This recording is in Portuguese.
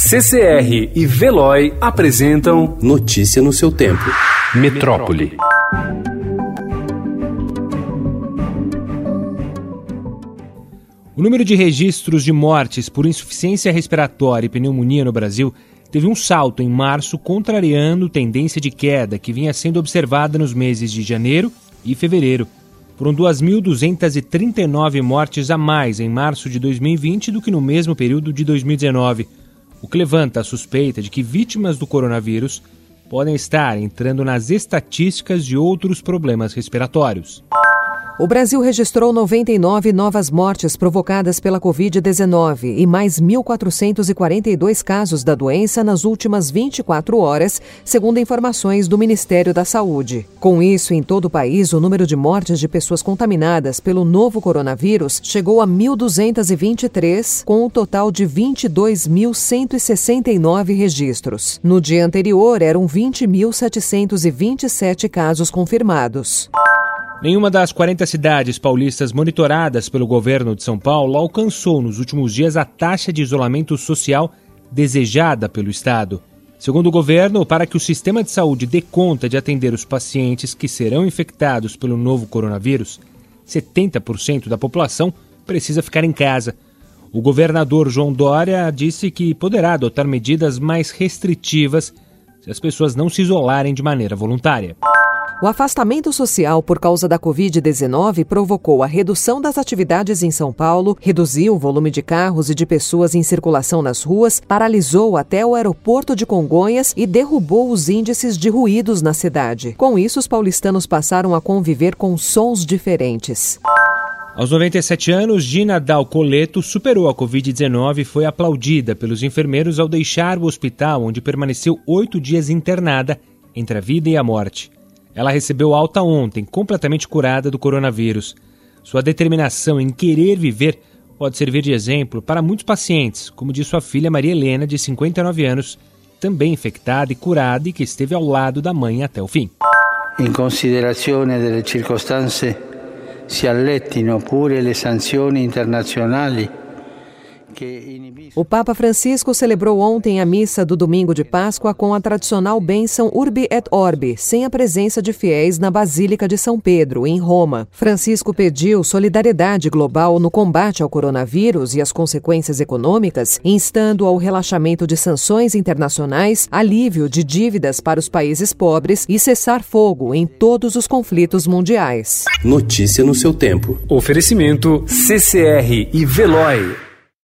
CCR e Veloy apresentam Notícia no seu tempo. Metrópole. O número de registros de mortes por insuficiência respiratória e pneumonia no Brasil teve um salto em março, contrariando tendência de queda que vinha sendo observada nos meses de janeiro e fevereiro. Foram 2.239 mortes a mais em março de 2020 do que no mesmo período de 2019, o que levanta a suspeita de que vítimas do coronavírus podem estar entrando nas estatísticas de outros problemas respiratórios. O Brasil registrou 99 novas mortes provocadas pela Covid-19 e mais 1.442 casos da doença nas últimas 24 horas, segundo informações do Ministério da Saúde. Com isso, em todo o país, o número de mortes de pessoas contaminadas pelo novo coronavírus chegou a 1.223, com um total de 22.169 registros. No dia anterior, eram 20.727 casos confirmados. Nenhuma das 40 cidades paulistas monitoradas pelo governo de São Paulo alcançou nos últimos dias a taxa de isolamento social desejada pelo Estado. Segundo o governo, para que o sistema de saúde dê conta de atender os pacientes que serão infectados pelo novo coronavírus, 70% da população precisa ficar em casa. O governador João Dória disse que poderá adotar medidas mais restritivas se as pessoas não se isolarem de maneira voluntária. O afastamento social por causa da Covid-19 provocou a redução das atividades em São Paulo, reduziu o volume de carros e de pessoas em circulação nas ruas, paralisou até o aeroporto de Congonhas e derrubou os índices de ruídos na cidade. Com isso, os paulistanos passaram a conviver com sons diferentes. Aos 97 anos, Gina Dal Coleto superou a Covid-19 e foi aplaudida pelos enfermeiros ao deixar o hospital, onde permaneceu oito dias internada entre a vida e a morte. Ela recebeu alta ontem, completamente curada do coronavírus. Sua determinação em querer viver pode servir de exemplo para muitos pacientes, como diz sua filha Maria Helena, de 59 anos, também infectada e curada e que esteve ao lado da mãe até o fim. In considerazione delle circostanze, si allettino pure le sanzioni internazionali o Papa Francisco celebrou ontem a missa do domingo de Páscoa com a tradicional bênção Urbi et Orbi, sem a presença de fiéis na Basílica de São Pedro, em Roma. Francisco pediu solidariedade global no combate ao coronavírus e as consequências econômicas, instando ao relaxamento de sanções internacionais, alívio de dívidas para os países pobres e cessar fogo em todos os conflitos mundiais. Notícia no seu tempo. Oferecimento CCR e Veloy.